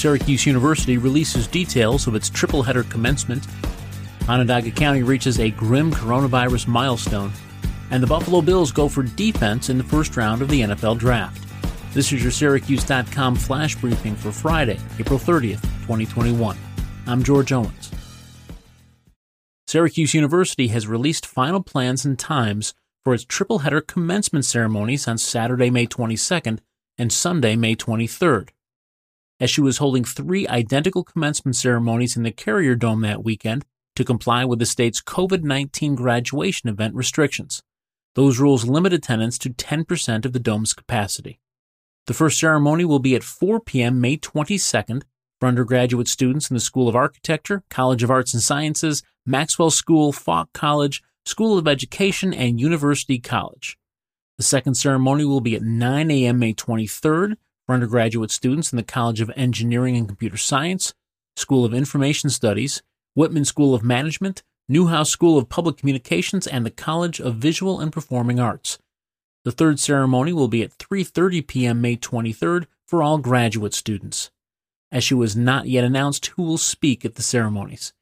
Syracuse University releases details of its triple header commencement. Onondaga County reaches a grim coronavirus milestone. And the Buffalo Bills go for defense in the first round of the NFL Draft. This is your Syracuse.com flash briefing for Friday, April 30th, 2021. I'm George Owens. Syracuse University has released final plans and times for its triple header commencement ceremonies on Saturday, May 22nd and Sunday, May 23rd. SU was holding three identical commencement ceremonies in the Carrier Dome that weekend to comply with the state's COVID 19 graduation event restrictions. Those rules limit attendance to 10% of the dome's capacity. The first ceremony will be at 4 p.m. May 22nd for undergraduate students in the School of Architecture, College of Arts and Sciences, Maxwell School, Falk College, School of Education, and University College. The second ceremony will be at 9 a.m. May 23rd for undergraduate students in the College of Engineering and Computer Science, School of Information Studies, Whitman School of Management, Newhouse School of Public Communications, and the College of Visual and Performing Arts. The third ceremony will be at 3:30 p.m. May 23rd for all graduate students. SU has not yet announced who will speak at the ceremonies.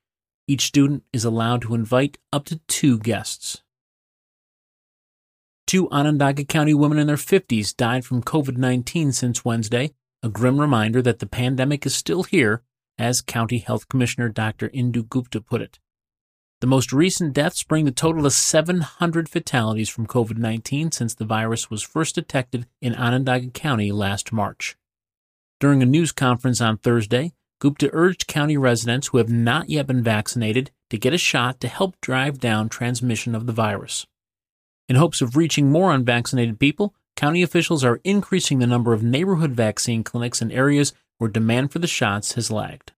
Each student is allowed to invite up to two guests. Two Onondaga County women in their 50s died from COVID 19 since Wednesday, a grim reminder that the pandemic is still here, as County Health Commissioner Dr. Indu Gupta put it. The most recent deaths bring the total to 700 fatalities from COVID 19 since the virus was first detected in Onondaga County last March. During a news conference on Thursday, Gupta urged county residents who have not yet been vaccinated to get a shot to help drive down transmission of the virus. In hopes of reaching more unvaccinated people, county officials are increasing the number of neighborhood vaccine clinics in areas where demand for the shots has lagged.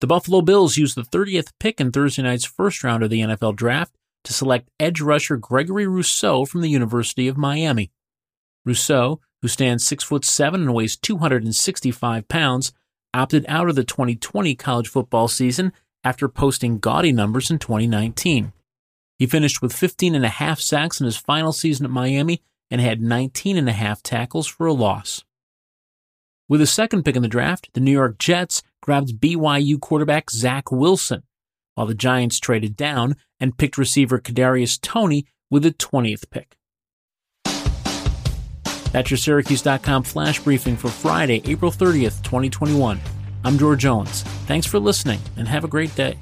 The Buffalo Bills used the 30th pick in Thursday night's first round of the NFL Draft to select edge rusher Gregory Rousseau from the University of Miami. Rousseau, who stands 6 foot 7 and weighs 265 pounds, opted out of the 2020 college football season after posting gaudy numbers in 2019. He finished with 15 and a half sacks in his final season at Miami and had 19 and a half tackles for a loss. With the second pick in the draft, the New York Jets grabbed BYU quarterback Zach Wilson, while the Giants traded down and picked receiver Kadarius Toney with the 20th pick. That's your Syracuse.com flash briefing for Friday, April 30th, 2021. I'm George Jones. Thanks for listening and have a great day.